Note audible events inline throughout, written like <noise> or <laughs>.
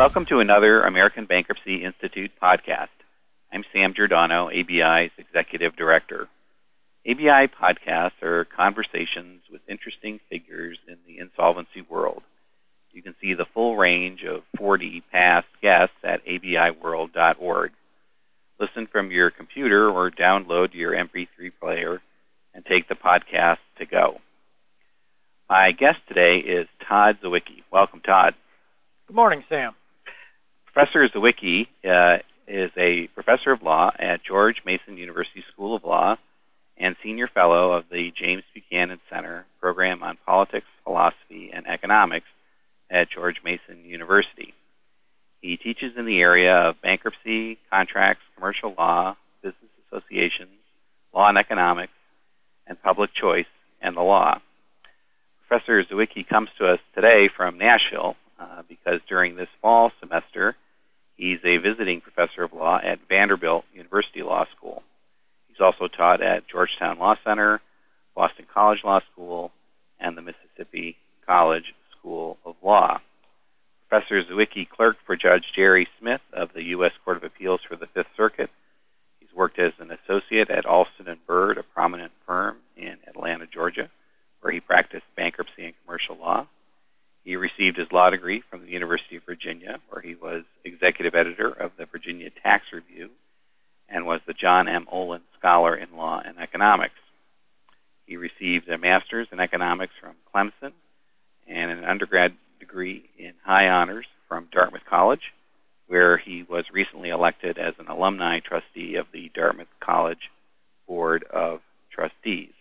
Welcome to another American Bankruptcy Institute podcast. I'm Sam Giordano, ABI's Executive Director. ABI podcasts are conversations with interesting figures in the insolvency world. You can see the full range of 40 past guests at abiworld.org. Listen from your computer or download your MP3 player and take the podcast to go. My guest today is Todd Zywicki. Welcome, Todd. Good morning, Sam. Professor Zywicki uh, is a professor of law at George Mason University School of Law and senior fellow of the James Buchanan Center Program on Politics, Philosophy, and Economics at George Mason University. He teaches in the area of bankruptcy, contracts, commercial law, business associations, law and economics, and public choice and the law. Professor Zywicki comes to us today from Nashville, uh, because during this fall semester, he's a visiting professor of law at Vanderbilt University Law School. He's also taught at Georgetown Law Center, Boston College Law School, and the Mississippi College School of Law. Professor Zywicki clerked for Judge Jerry Smith of the U.S. Court of Appeals for the Fifth Circuit. He's worked as an associate at Alston and Bird, a prominent firm in Atlanta, Georgia, where he practiced bankruptcy and commercial law. He received his law degree from the University of Virginia, where he was executive editor of the Virginia Tax Review and was the John M. Olin Scholar in Law and Economics. He received a master's in economics from Clemson and an undergrad degree in high honors from Dartmouth College, where he was recently elected as an alumni trustee of the Dartmouth College Board of Trustees.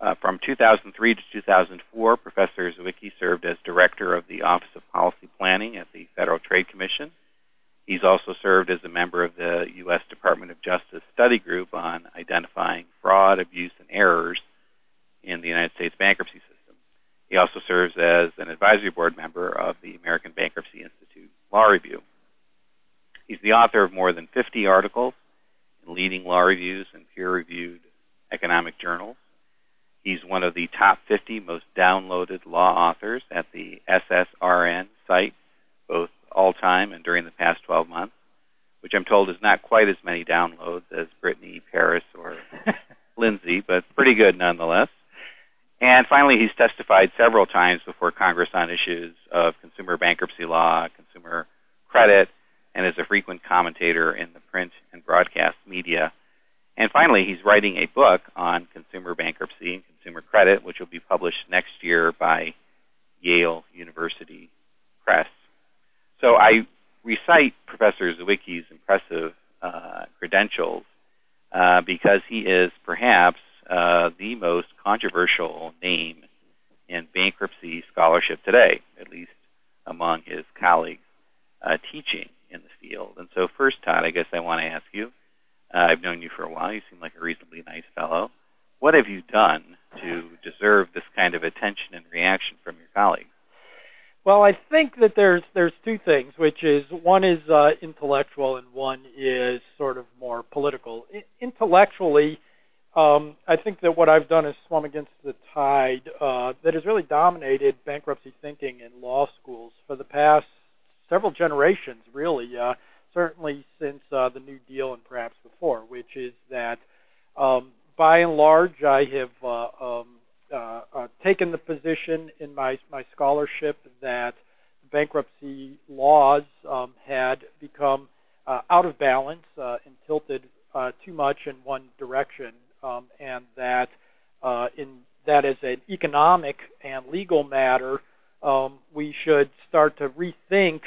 Uh, from 2003 to 2004, Professor Zywicki served as director of the Office of Policy Planning at the Federal Trade Commission. He's also served as a member of the U.S. Department of Justice Study Group on identifying fraud, abuse, and errors in the United States bankruptcy system. He also serves as an advisory board member of the American Bankruptcy Institute Law Review. He's the author of more than 50 articles in leading law reviews and peer reviewed economic journals. He's one of the top 50 most downloaded law authors at the SSRN site, both all time and during the past 12 months, which I'm told is not quite as many downloads as Britney Paris or <laughs> Lindsay, but pretty good nonetheless. And finally, he's testified several times before Congress on issues of consumer bankruptcy law, consumer credit, and is a frequent commentator in the print and broadcast media and finally, he's writing a book on consumer bankruptcy and consumer credit, which will be published next year by Yale University Press. So I recite Professor Zywicki's impressive uh, credentials uh, because he is perhaps uh, the most controversial name in bankruptcy scholarship today, at least among his colleagues uh, teaching in the field. And so, first, Todd, I guess I want to ask you uh, I've known you for a while. You seem like a reasonably nice fellow. What have you done to deserve this kind of attention and reaction from your colleagues? Well, I think that there's there's two things, which is one is uh, intellectual and one is sort of more political. I- intellectually, um, I think that what I've done is swum against the tide uh, that has really dominated bankruptcy thinking in law schools for the past several generations, really. Uh, certainly since uh, the New Deal and perhaps before, which is that um, by and large I have uh, um, uh, uh, taken the position in my my scholarship that bankruptcy laws um, had become uh, out of balance uh, and tilted uh, too much in one direction, um, and that uh, in that as an economic and legal matter, um, we should start to rethink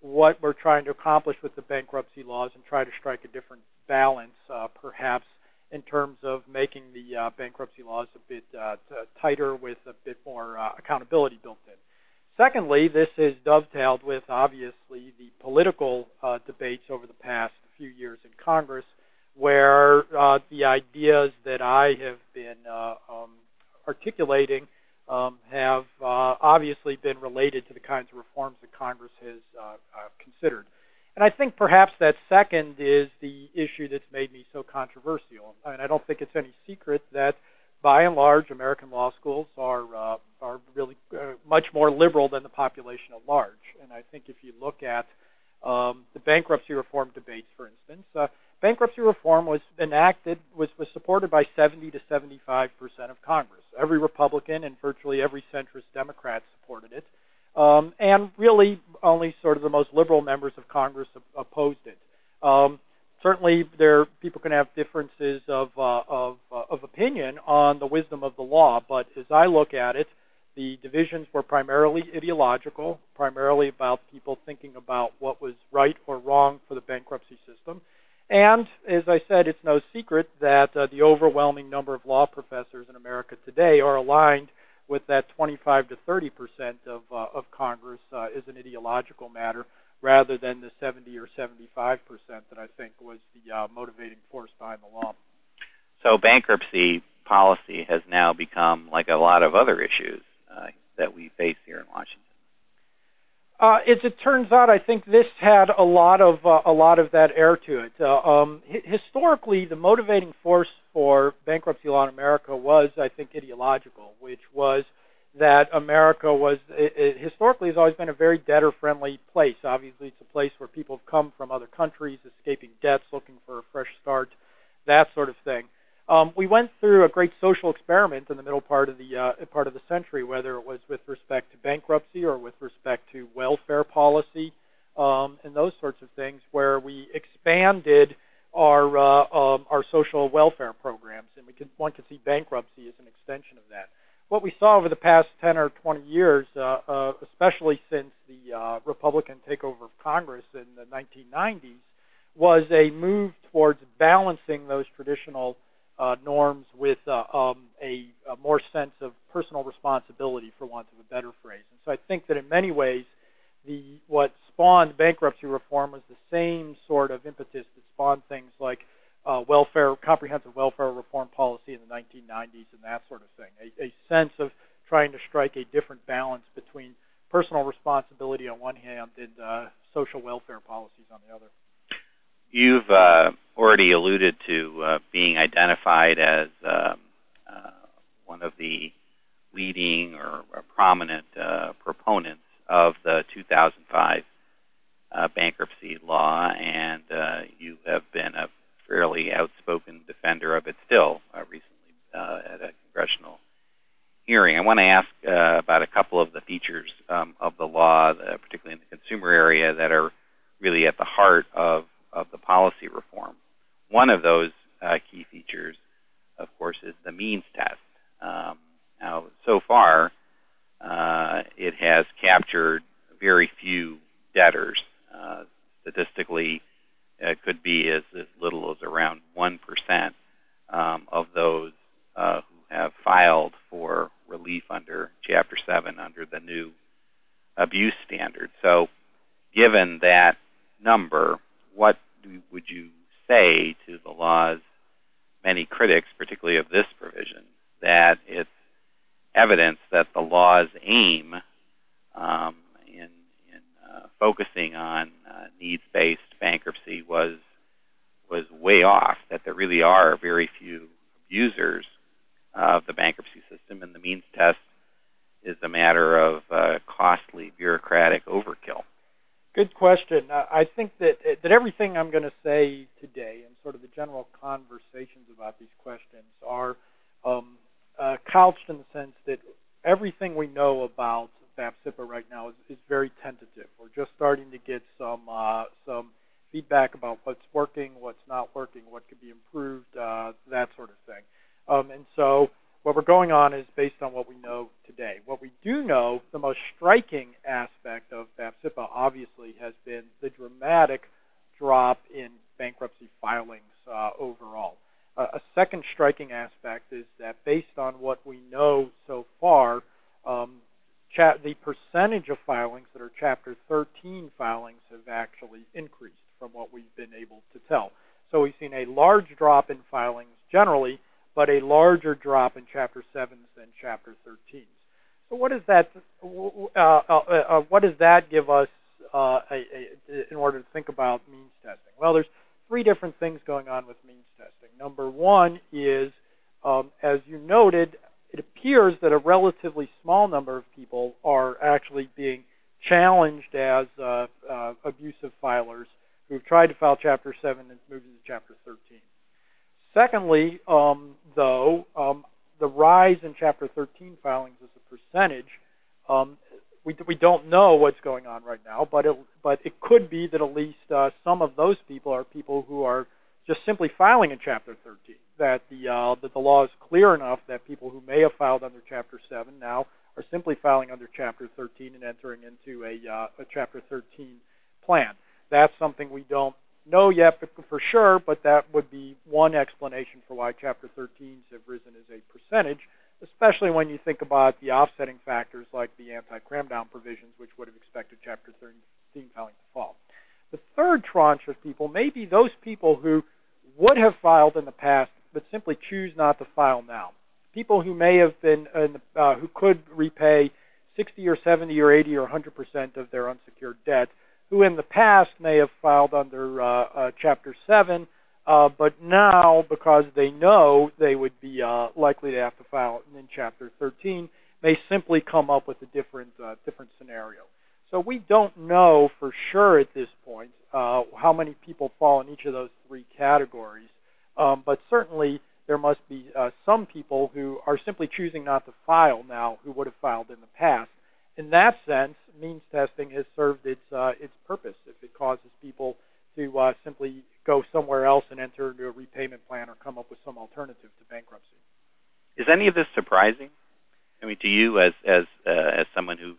what we're trying to accomplish with the bankruptcy laws and try to strike a different balance, uh, perhaps in terms of making the uh, bankruptcy laws a bit uh, t- tighter with a bit more uh, accountability built in. Secondly, this is dovetailed with obviously the political uh, debates over the past few years in Congress, where uh, the ideas that I have been um, articulating um, have uh, obviously been related to the kinds of reforms that Congress has uh, uh, considered. And I think perhaps that second is the issue that's made me so controversial. I mean, I don't think it's any secret that, by and large, American law schools are uh, are really uh, much more liberal than the population at large. And I think if you look at um, the bankruptcy reform debates, for instance, uh, bankruptcy reform was enacted was was supported by 70 to 75 percent of Congress. Every Republican and virtually every centrist Democrat supported it, um, and really only sort of the most liberal members of Congress opposed it. Um, certainly, there people can have differences of uh, of, uh, of opinion on the wisdom of the law, but as I look at it, the divisions were primarily ideological, primarily about people thinking about what was right or wrong for the bankruptcy system. And as I said, it's no secret that uh, the overwhelming number of law professors in America today are aligned with that 25 to 30 percent of, uh, of Congress uh, is an ideological matter rather than the 70 or 75 percent that I think was the uh, motivating force behind the law. So bankruptcy policy has now become like a lot of other issues uh, that we face here in Washington. Uh, as it turns out, I think this had a lot of uh, a lot of that air to it. Uh, um, historically, the motivating force for bankruptcy law in America was, I think, ideological, which was that America was it, it historically has always been a very debtor-friendly place. Obviously, it's a place where people have come from other countries, escaping debts, looking for a fresh start, that sort of thing. Um, we went through a great social experiment in the middle part of the uh, part of the century, whether it was with respect to bankruptcy or with respect to welfare policy um, and those sorts of things, where we expanded our uh, um, our social welfare programs, and we could one could see bankruptcy as an extension of that. What we saw over the past 10 or 20 years, uh, uh, especially since the uh, Republican takeover of Congress in the 1990s, was a move towards balancing those traditional uh, norms with uh, um, a, a, more sense of personal responsibility, for want of a better phrase. And so I think that in many ways, the what spawned bankruptcy reform was the same sort of impetus that spawned things like uh, welfare, comprehensive welfare reform policy in the 1990s, and that sort of thing. A, a sense of trying to strike a different balance between personal responsibility on one hand and uh, social welfare policies on the other. You've uh, already alluded to uh, being identified as um, uh, one of the leading or, or prominent uh, proponents of the 2005 uh, bankruptcy law, and uh, you have been a fairly outspoken defender of it still recently at a congressional hearing. I want to ask about a couple of the features um, of the law, particularly in the consumer area, that are really at the heart of of the policy reform. One of those uh, key features, of course, is the means test. Um, now, so far, uh, it has captured very few debtors. Uh, statistically, it could be as, as little as around 1% um, of those uh, who have filed for relief under Chapter 7 under the new abuse standard. So, given that number, what do, would you say to the law's many critics, particularly of this provision, that it's evidence that the law's aim um, uh, focusing on uh, needs-based bankruptcy was was way off. That there really are very few abusers of the bankruptcy system, and the means test is a matter of uh, costly bureaucratic overkill. Good question. Uh, I think that that everything I'm going to say today and sort of the general conversations about these questions are um, uh, couched in the sense that everything we know about BAPCPA right now is, is very tentative. We're just starting to get some uh, some feedback about what's working, what's not working, what could be improved, uh, that sort of thing. Um, and so what we're going on is based on what we know today. What we do know, the most striking aspect of BAPCPA obviously has been the dramatic drop in bankruptcy filings uh, overall. Uh, a second striking aspect is that based on what we know so far, um, the percentage of filings that are Chapter 13 filings have actually increased from what we've been able to tell. So we've seen a large drop in filings generally, but a larger drop in Chapter 7s than Chapter 13s. So what does that uh, uh, uh, what does that give us uh, a, a, in order to think about means testing? Well, there's three different things going on with means testing. Number one is, um, as you noted, appears that a relatively small number of people are actually being challenged as uh, uh, abusive filers who've tried to file Chapter 7 and moved into Chapter 13. Secondly, um, though, um, the rise in Chapter 13 filings as a percentage, um, we, we don't know what's going on right now, but it, but it could be that at least uh, some of those people are people who are just simply filing in Chapter 13. That the uh, that the law is clear enough that people who may have filed under Chapter 7 now are simply filing under Chapter 13 and entering into a, uh, a Chapter 13 plan. That's something we don't know yet for sure, but that would be one explanation for why Chapter 13s have risen as a percentage, especially when you think about the offsetting factors like the anti-cramdown provisions, which would have expected Chapter 13 filing to fall. The third tranche of people may be those people who would have filed in the past but simply choose not to file now. People who may have been, uh, who could repay 60 or 70 or 80 or 100 percent of their unsecured debt who in the past may have filed under uh, uh, Chapter 7, uh, but now, because they know they would be uh, likely to have to file in Chapter 13, may simply come up with a different, uh, different scenario. So we don't know for sure at this point uh, how many people fall in each of those three categories, um, but certainly there must be some people who are simply choosing not to file now who would have filed in the past in that sense, means testing has served its uh, its purpose. If it causes people to uh, simply go somewhere else and enter into a repayment plan or come up with some alternative to bankruptcy. Is any of this surprising? I mean, to you as as uh, as someone who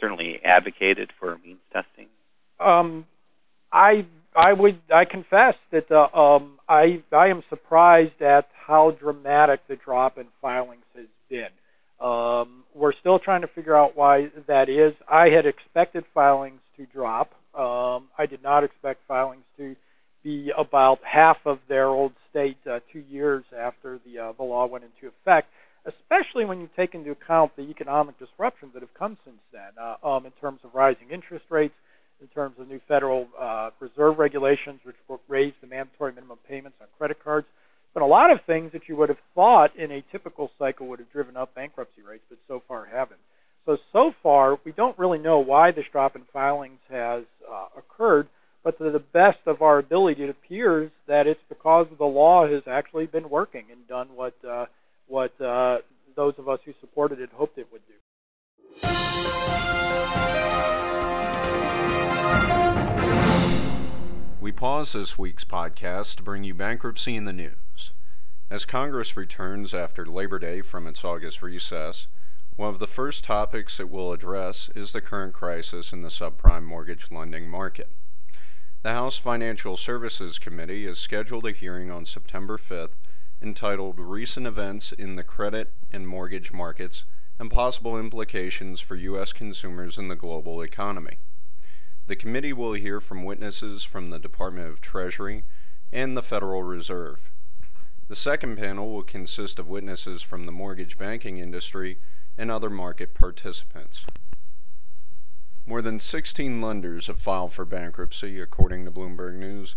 certainly advocated for means testing? Um, I I would I confess that uh, um, I I am surprised at how dramatic the drop in filings has been. Um, we're still trying to figure out why that is. I had expected filings to drop. Um, I did not expect filings to be about half of their old state uh, two years after the uh, the law went into effect. Especially when you take into account the economic disruptions that have come since then, uh, um, in terms of rising interest rates, in terms of new Federal uh, Reserve regulations, which raised the mandatory minimum payments on credit cards, but a lot of things that you would have thought in a typical cycle would have driven up bankruptcy rates, but so far haven't. So, so far, we don't really know why this drop in filings has uh, occurred, but to the best of our ability, it appears that it's because the law has actually been working and done what, uh, what uh, those of us who supported it hoped it would do. We pause this week's podcast to bring you bankruptcy in the news. As Congress returns after Labor Day from its August recess, one of the first topics it will address is the current crisis in the subprime mortgage lending market. The House Financial Services Committee has scheduled a hearing on September 5th entitled Recent Events in the Credit and Mortgage Markets and Possible Implications for U.S. Consumers in the Global Economy. The committee will hear from witnesses from the Department of Treasury and the Federal Reserve. The second panel will consist of witnesses from the mortgage banking industry and other market participants. More than 16 lenders have filed for bankruptcy, according to Bloomberg News,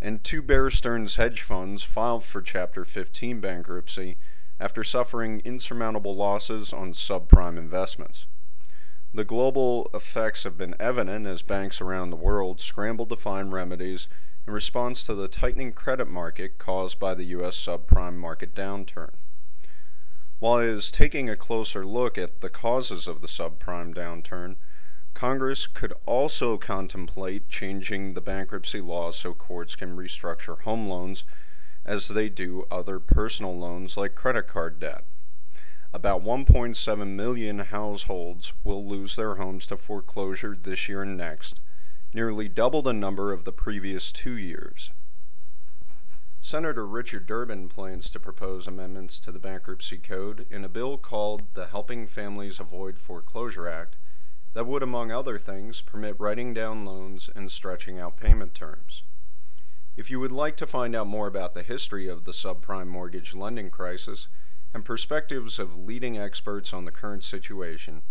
and two Bear Stearns hedge funds filed for Chapter 15 bankruptcy after suffering insurmountable losses on subprime investments. The global effects have been evident as banks around the world scramble to find remedies in response to the tightening credit market caused by the U.S. subprime market downturn. While it is taking a closer look at the causes of the subprime downturn, Congress could also contemplate changing the bankruptcy law so courts can restructure home loans as they do other personal loans like credit card debt. About 1.7 million households will lose their homes to foreclosure this year and next, nearly double the number of the previous two years. Senator Richard Durbin plans to propose amendments to the Bankruptcy Code in a bill called the Helping Families Avoid Foreclosure Act that would, among other things, permit writing down loans and stretching out payment terms. If you would like to find out more about the history of the subprime mortgage lending crisis and perspectives of leading experts on the current situation,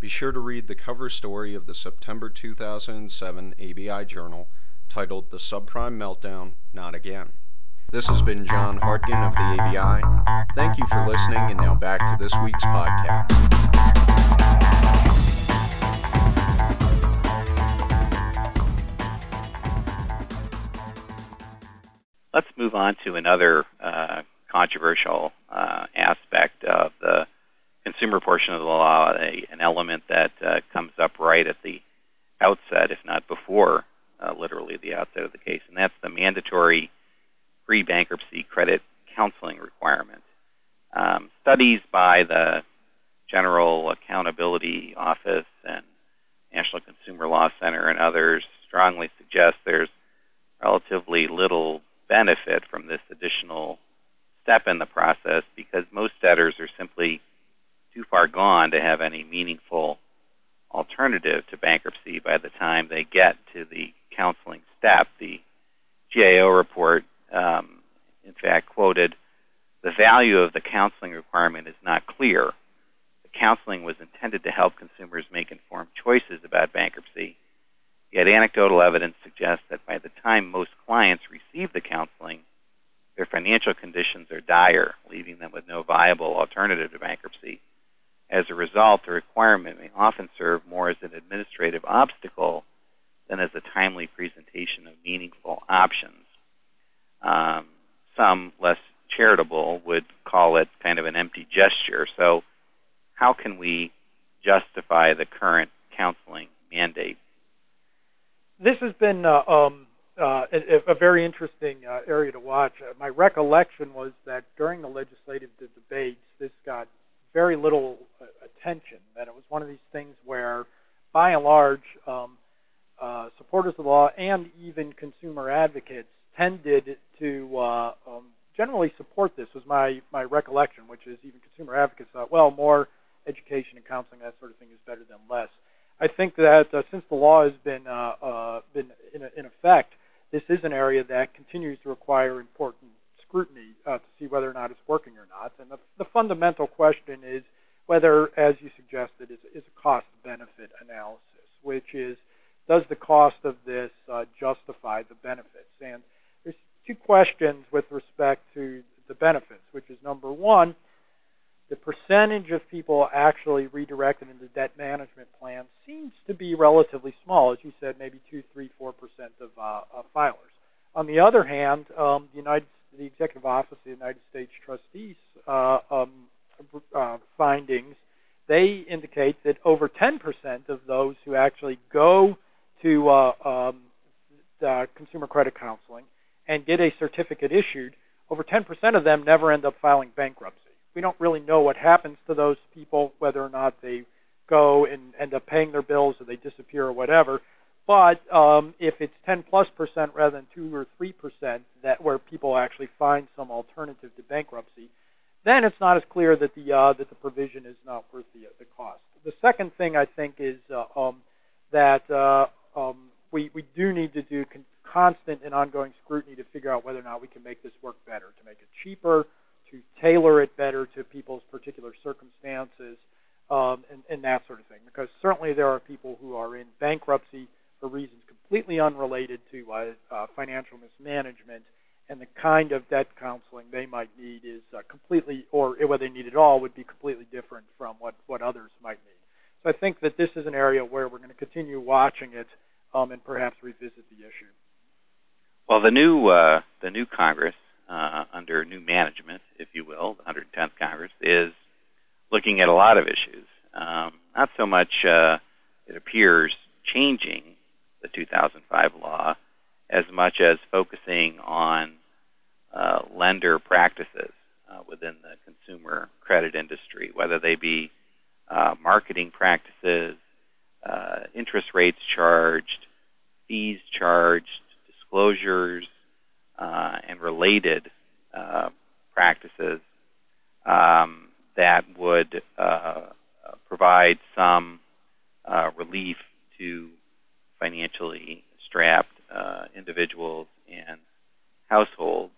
be sure to read the cover story of the September 2007 ABI Journal titled The Subprime Meltdown Not Again. This has been John Hartgen of the ABI. Thank you for listening, and now back to this week's podcast. Let's move on to another uh, controversial uh, aspect of the consumer portion of the law, a, an element that uh, comes up right at the outset, if not before uh, literally the outset of the case, and that's the mandatory pre bankruptcy credit counseling requirement. Um, studies by the General Accountability Office and National Consumer Law Center and others strongly suggest there's relatively little benefit from this additional step in the process because most debtors are simply too far gone to have any meaningful alternative to bankruptcy by the time they get to the counseling step. The GAO report, um, in fact, quoted the value of the counseling requirement is not clear. The counseling was intended to help consumers make informed choices about bankruptcy. Yet anecdotal evidence suggests that by the time most clients receive the counseling, their financial conditions are dire, leaving them with no viable alternative to bankruptcy. As a result, the requirement may often serve more as an administrative obstacle than as a timely presentation of meaningful options. Um, some less charitable would call it kind of an empty gesture. So, how can we justify the current counseling mandate? This has been uh, um, uh, a, a, very interesting uh, area to watch. Uh, my recollection was that during the legislative debates, this got very little uh, attention. That it was one of these things where, by and large, um, uh, supporters of the law and even consumer advocates tended to uh, um, generally support this. Was my my recollection, which is even consumer advocates thought, well, more education and counseling, that sort of thing, is better than less. I think that uh, since the law has been uh, uh, been in, in, effect, this is an area that continues to require important scrutiny uh, to see whether or not it's working or not. And the, the fundamental question is whether, as you suggested, is, is a cost-benefit analysis, which is does the cost of this uh, justify the benefits? And there's two questions with respect to the benefits, which is number one, the percentage of people actually redirected into debt management plans seems to be relatively small, as you said, maybe two, three, four percent of, uh, of filers. On the other hand, um, the United, the Executive Office of the United States Trustees uh, um, uh, findings, they indicate that over 10% of those who actually go to uh, um, consumer credit counseling and get a certificate issued, over 10% of them never end up filing bankruptcy. We don't really know what happens to those people, whether or not they go and end up paying their bills or they disappear or whatever. But um, if it's 10 plus percent rather than 2 or 3 percent, that where people actually find some alternative to bankruptcy, then it's not as clear that the uh, that the provision is not worth the the cost. The second thing I think is uh, um, that uh, um, we, we do need to do con- constant and ongoing scrutiny to figure out whether or not we can make this work better, to make it cheaper, to tailor it better to people's particular circumstances, um, and, and that sort of thing. Because certainly there are people who are in bankruptcy for reasons completely unrelated to uh, uh, financial mismanagement, and the kind of debt counseling they might need is uh, completely, or whether they need it all, would be completely different from what, what others might need. So I think that this is an area where we're going to continue watching it um, and perhaps revisit the issue. Well, the new uh, the new Congress uh, under new management, if you will, the 110th Congress is looking at a lot of issues. Um, not so much, uh, it appears, changing the 2005 law as much as focusing on uh, lender practices uh, within the consumer credit industry, whether they be uh, marketing practices, uh, interest rates charged, fees charged, disclosures, and related uh, practices um, that would uh, provide some uh, relief to financially strapped uh, individuals and households.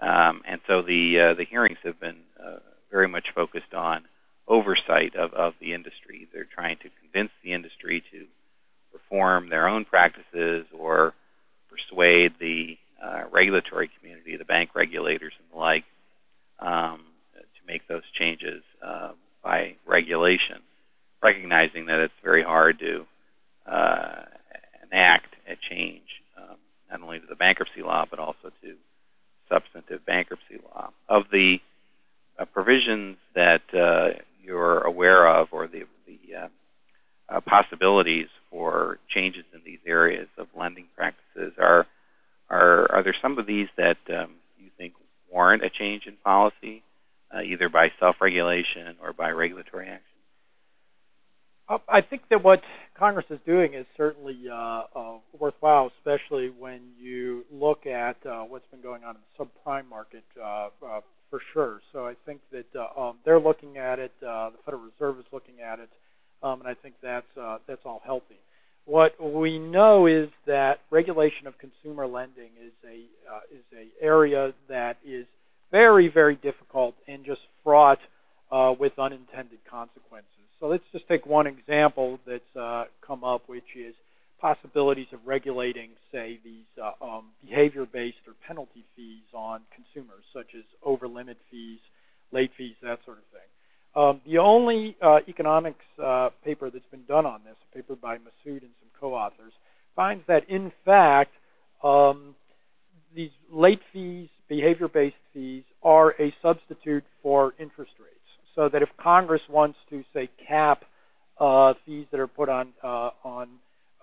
Um, and so the uh, the hearings have been uh, very much focused on oversight of, of the industry. They're trying to convince the industry to reform their own practices or persuade the uh, regulatory community, the bank regulators and the like, um, to make those changes uh, by regulation, recognizing that it's very hard to uh, enact a change um, not only to the bankruptcy law but also to substantive bankruptcy law. Of the uh, provisions that uh, you're aware of or the, the possibilities for changes in these areas of lending practices, are, are, are there some of these that um, you think warrant a change in policy, uh, either by self-regulation or by regulatory action? Uh, I think that what Congress is doing is certainly uh, uh, worthwhile, especially when you look at uh, what's been going on in the subprime market uh, uh, for sure. So I think that um, they're looking at it, the Federal Reserve is looking at it, um, and I think that's that's all healthy. What we know is that regulation of consumer lending is a is a area that is very very difficult and just fraught with unintended consequences. So let's just take one example that's uh, come up, which is possibilities of regulating, say, these uh, um, behavior-based or penalty fees on consumers, such as over-limit fees, late fees, that sort of thing. Um, the only uh, economics uh, paper that's been done on this, a paper by Massoud and some co-authors, finds that in fact um, these late fees, behavior-based fees, are a substitute for interest rates so that if Congress wants to say cap uh, fees that are put on uh, on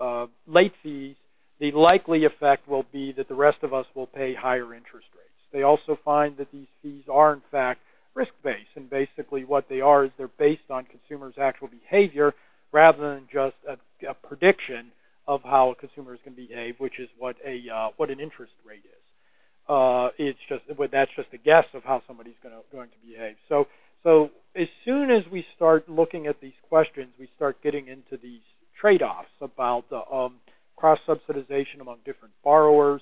uh, late fees, the likely effect will be that the rest of us will pay higher interest rates. They also find that these fees are in fact risk-based, and basically what they are is they're based on consumers' actual behavior rather than just a, a prediction of how a consumer is going to behave, which is what a uh, what an interest rate is. Uh, it's just that's just a guess of how somebody's going to going to behave. So so as soon as we start looking at these questions, we start getting into these trade-offs about um, cross-subsidization among different borrowers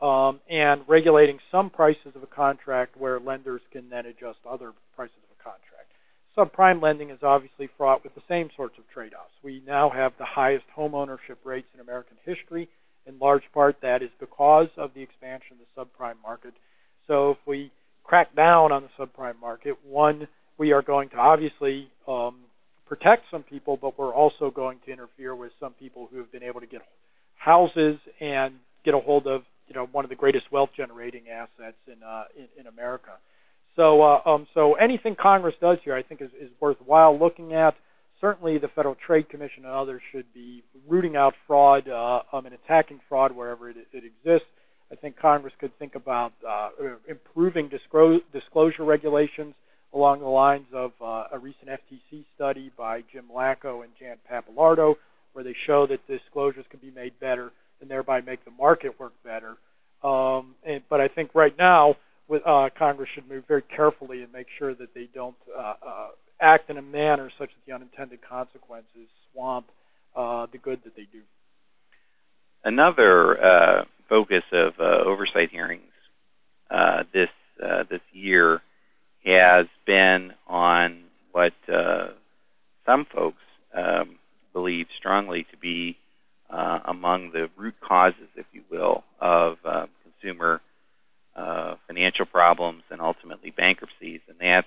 um, and regulating some prices of a contract where lenders can then adjust other prices of a contract. Subprime lending is obviously fraught with the same sorts of trade-offs. We now have the highest home ownership rates in American history. In large part, that is because of the expansion of the subprime market. So if we crack down on the subprime market, one we are going to obviously um, protect some people, but we're also going to interfere with some people who have been able to get houses and get a hold of you know one of the greatest wealth generating assets in uh, in, in America. So uh, um, so anything Congress does here, I think, is, is worthwhile looking at. Certainly, the Federal Trade Commission and others should be rooting out fraud uh, um, and attacking fraud wherever it, it exists. I think Congress could think about uh, improving disclosure regulations along the lines of uh, a recent FTC study by Jim Lacko and Jan Pappalardo, where they show that disclosures can be made better and thereby make the market work better. Um, and, but I think right now, with, uh, Congress should move very carefully and make sure that they don't uh, uh, act in a manner such that the unintended consequences swamp uh, the good that they do. Another uh, focus of uh, oversight hearings this this year has been on what some folks um, believe strongly to be uh, among the root causes, if you will, of uh, consumer uh, financial problems and ultimately bankruptcies, and that's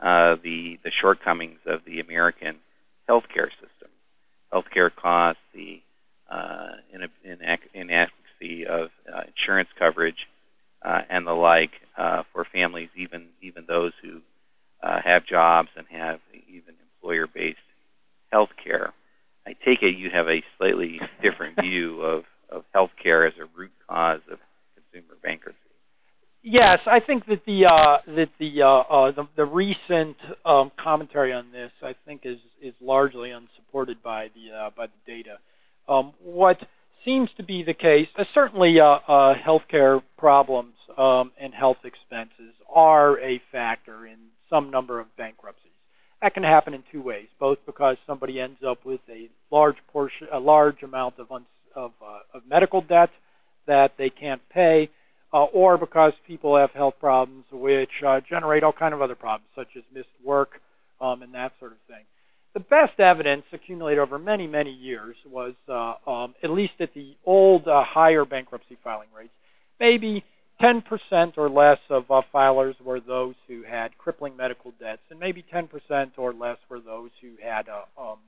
uh, the the shortcomings of the American healthcare system, healthcare costs, the uh, inadequacy of insurance coverage, uh, and the like uh, for families, even even those who uh, have jobs and have even employer-based health care. I take it you have a slightly different <laughs> view of, of health care as a root cause of consumer bankruptcy. Yes, I think that the uh, that the, uh, uh, the, the recent um, commentary on this, I think, is is largely unsupported by the uh, by the data. Um, what seems to be the case. Uh, certainly, uh, uh, healthcare problems um, and health expenses are a factor in some number of bankruptcies. That can happen in two ways: both because somebody ends up with a large portion, a large amount of of, uh, of medical debt that they can't pay, uh, or because people have health problems which uh, generate all kind of other problems, such as missed work um, and that sort of thing. The best evidence accumulated over many, many years was, uh, um, at least at the old uh, higher bankruptcy filing rates, maybe 10% or less of uh, filers were those who had crippling medical debts, and maybe 10% or less were those who had uh, um,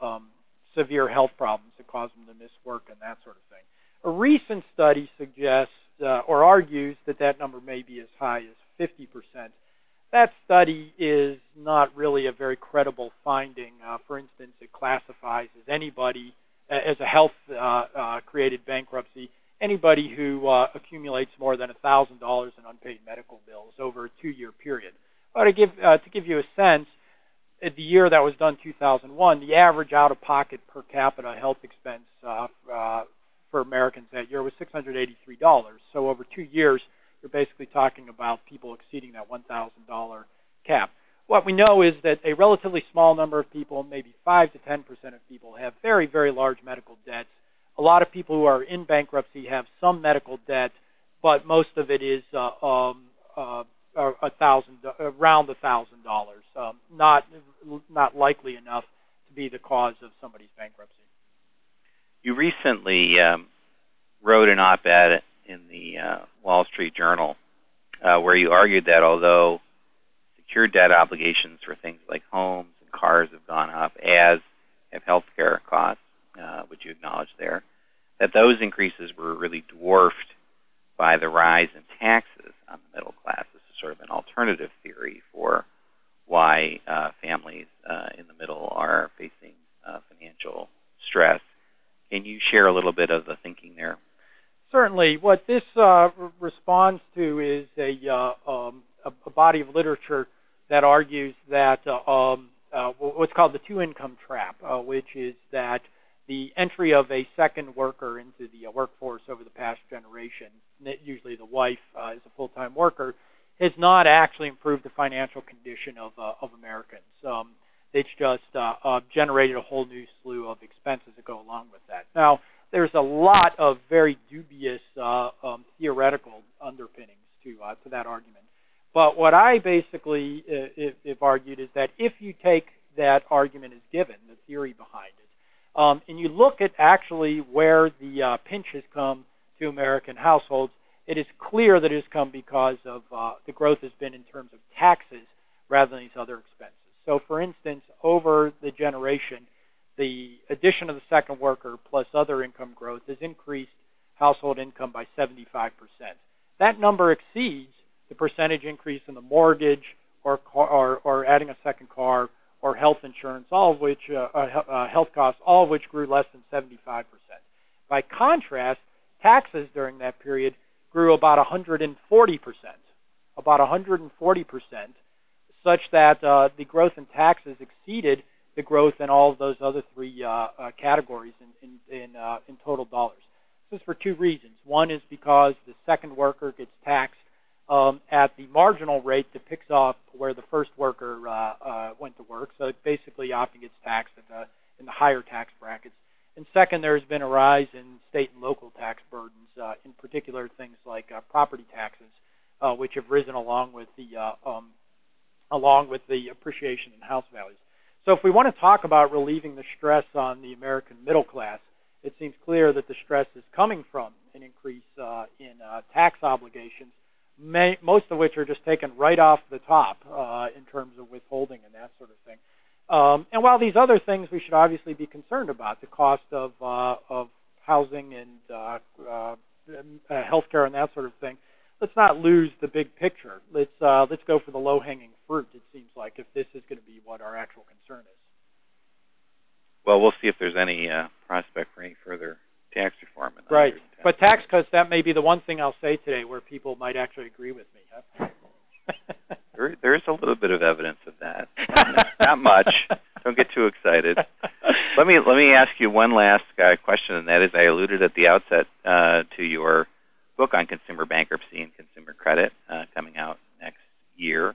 um, severe health problems that caused them to miss work and that sort of thing. A recent study suggests uh, or argues that that number may be as high as 50%. That study is not really a very credible finding. Uh, for instance, it classifies as anybody as a health uh, uh, created bankruptcy anybody who uh, accumulates more than $1,000 in unpaid medical bills over a two-year period. But to give uh, to give you a sense, at the year that was done, 2001, the average out-of-pocket per capita health expense uh, uh, for Americans that year was $683. So over two years, you're basically talking about people exceeding that $1,000 cap. What we know is that a relatively small number of people, maybe 5 to 10 percent of people, have very, very large medical debts a lot of people who are in bankruptcy have some medical debt, but most of it is uh, um, uh, a thousand, around a thousand dollars. Um, not not likely enough to be the cause of somebody's bankruptcy. You recently um, wrote an op-ed in the uh, Wall Street Journal uh, where you argued that although secured debt obligations for things like homes and cars have gone up, as have healthcare costs, uh, which you acknowledge there, that those increases were really dwarfed by the rise in taxes on the middle class. This is sort of an alternative theory for why uh, families uh, in the middle are facing uh, financial stress. Can you share a little bit of the thinking there? Certainly. What this uh, responds to is a, uh, um, a, body of literature that argues that uh, um, what's called the two income trap, which is that the entry of a second worker into the uh, workforce over the past generation, usually the wife uh, is a full-time worker, has not actually improved the financial condition of, uh, of Americans. Um, it's just uh, uh, generated a whole new slew of expenses that go along with that. Now, there's a lot of very dubious uh, um, theoretical underpinnings to uh, to that argument. But what I basically uh, have argued is that if you take that argument as given, the theory behind it, um, and you look at actually where the uh, pinch has come to American households, it is clear that it has come because of uh, the growth has been in terms of taxes rather than these other expenses. So, for instance, over the generation, the addition of the second worker plus other income growth has increased household income by 75%. That number exceeds the percentage increase in the mortgage or, car, or, or adding a second car or health insurance, all of which uh, uh, uh health costs, all of which grew less than 75%. By contrast, taxes during that period grew about 140%, about 140%, such that uh, the growth in taxes exceeded the growth in all of those other three uh, uh, categories in in in, in total dollars. This is for two reasons. One is because the second worker gets taxed um, at the marginal rate that picks up where the first worker uh, uh, went to work. So basically often gets taxed in the, in the higher tax brackets. And second, there has been a rise in state and local tax burdens, uh, in particular things like uh, property taxes, uh, which have risen along with the uh, um, along with the appreciation in house values. So if we want to talk about relieving the stress on the American middle class, it seems clear that the stress is coming from an increase uh, in uh, tax obligations may, most of which are just taken right off the top uh, in terms of withholding and that sort of thing. Um, and while these other things we should obviously be concerned about, the cost of uh, of housing and uh, uh, uh, healthcare and that sort of thing, let's not lose the big picture. Let's uh, let's go for the low-hanging fruit. It seems like if this is going to be what our actual concern is. Well, we'll see if there's any uh, prospect for any further tax reform. right. But tax cuts, that may be the one thing I'll say today where people might actually agree with me. Huh? <laughs> there, there is a little bit of evidence of that. Not much. Don't get too excited. <laughs> Let me let me ask you one last uh, question, and that is, I alluded at the outset uh, to your book on consumer bankruptcy and consumer credit uh, coming out next year.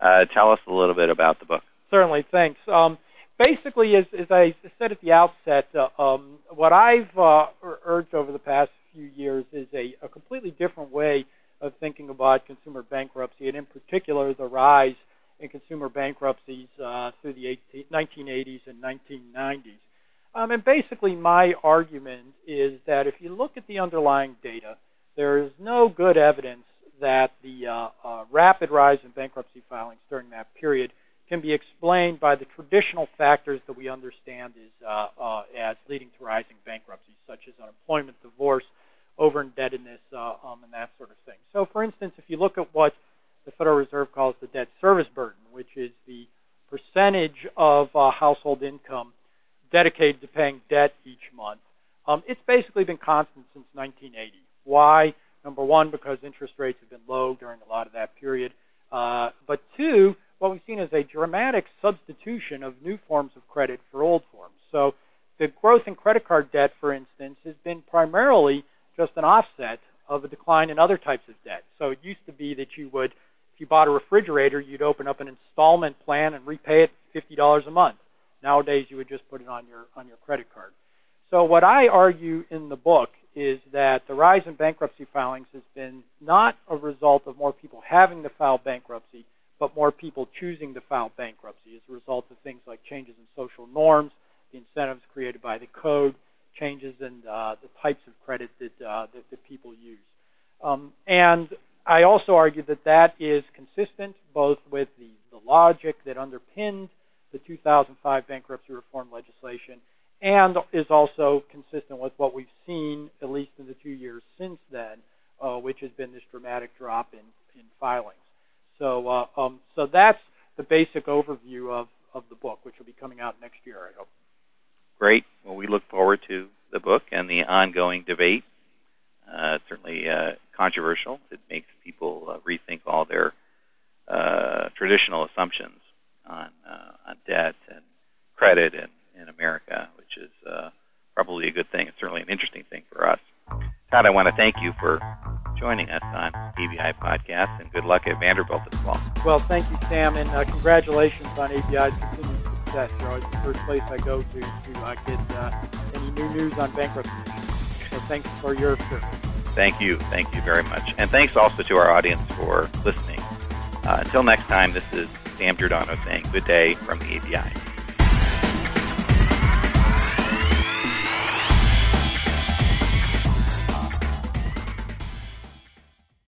Uh, tell us a little bit about the book. Certainly, thanks. Um, basically, as, as I said at the outset, uh, um, what I've uh, urged over the past few years is a, a completely different way of thinking about consumer bankruptcy, and in particular, the rise in consumer bankruptcies uh, through the 18, 1980s and 1990s. Um, and basically, my argument is that if you look at the underlying data, there is no good evidence that the uh, uh, rapid rise in bankruptcy filings during that period can be explained by the traditional factors that we understand is, uh, uh as leading to rising bankruptcies, such as unemployment, divorce, over indebtedness, uh, um, and that sort of thing. So, for instance, if you look at what the Federal Reserve calls the debt service burden, which is the percentage of uh, household income dedicated to paying debt each month, um, it's basically been constant since 1980. Why? Number one, because interest rates have been low during a lot of that period. Uh, but two, what we've seen is a dramatic substitution of new forms of credit for old forms. So the growth in credit card debt, for instance, has been primarily just an offset of a decline in other types of debt. So it used to be that you would, if you bought a refrigerator, you'd open up an installment plan and repay it $50 a month. Nowadays, you would just put it on your on your credit card. So what I argue in the book is that the rise in bankruptcy filings has been not a result of more people having to file bankruptcy, but more people choosing to file bankruptcy as a result of things like changes in social norms, the incentives created by the code, changes in uh, the types of credit that, uh, that, that, people use. Um, and I also argue that that is consistent both with the, the logic that underpinned the 2005 bankruptcy reform legislation and is also consistent with what we've seen, at least in the two years since then, uh, which has been this dramatic drop in, in filings. So, uh, um, so that's the basic overview of, of the book, which will be coming out next year, I hope. Great. Well, we look forward to the book and the ongoing debate. Uh, certainly uh, controversial. It makes people uh, rethink all their uh, traditional assumptions on, on debt and credit and in America, which is uh, probably a good thing. It's certainly an interesting thing for us. Todd, I want to thank you for joining us on ABI Podcast, and good luck at Vanderbilt this fall. Well, thank you, Sam, and uh, congratulations on ABI's continued success. You're always the first place I go to to uh, get uh, any new news on bankruptcy. So thanks for your service. Thank you. Thank you very much. And thanks also to our audience for listening. Uh, until next time, this is Sam Gerdano saying good day from the ABI.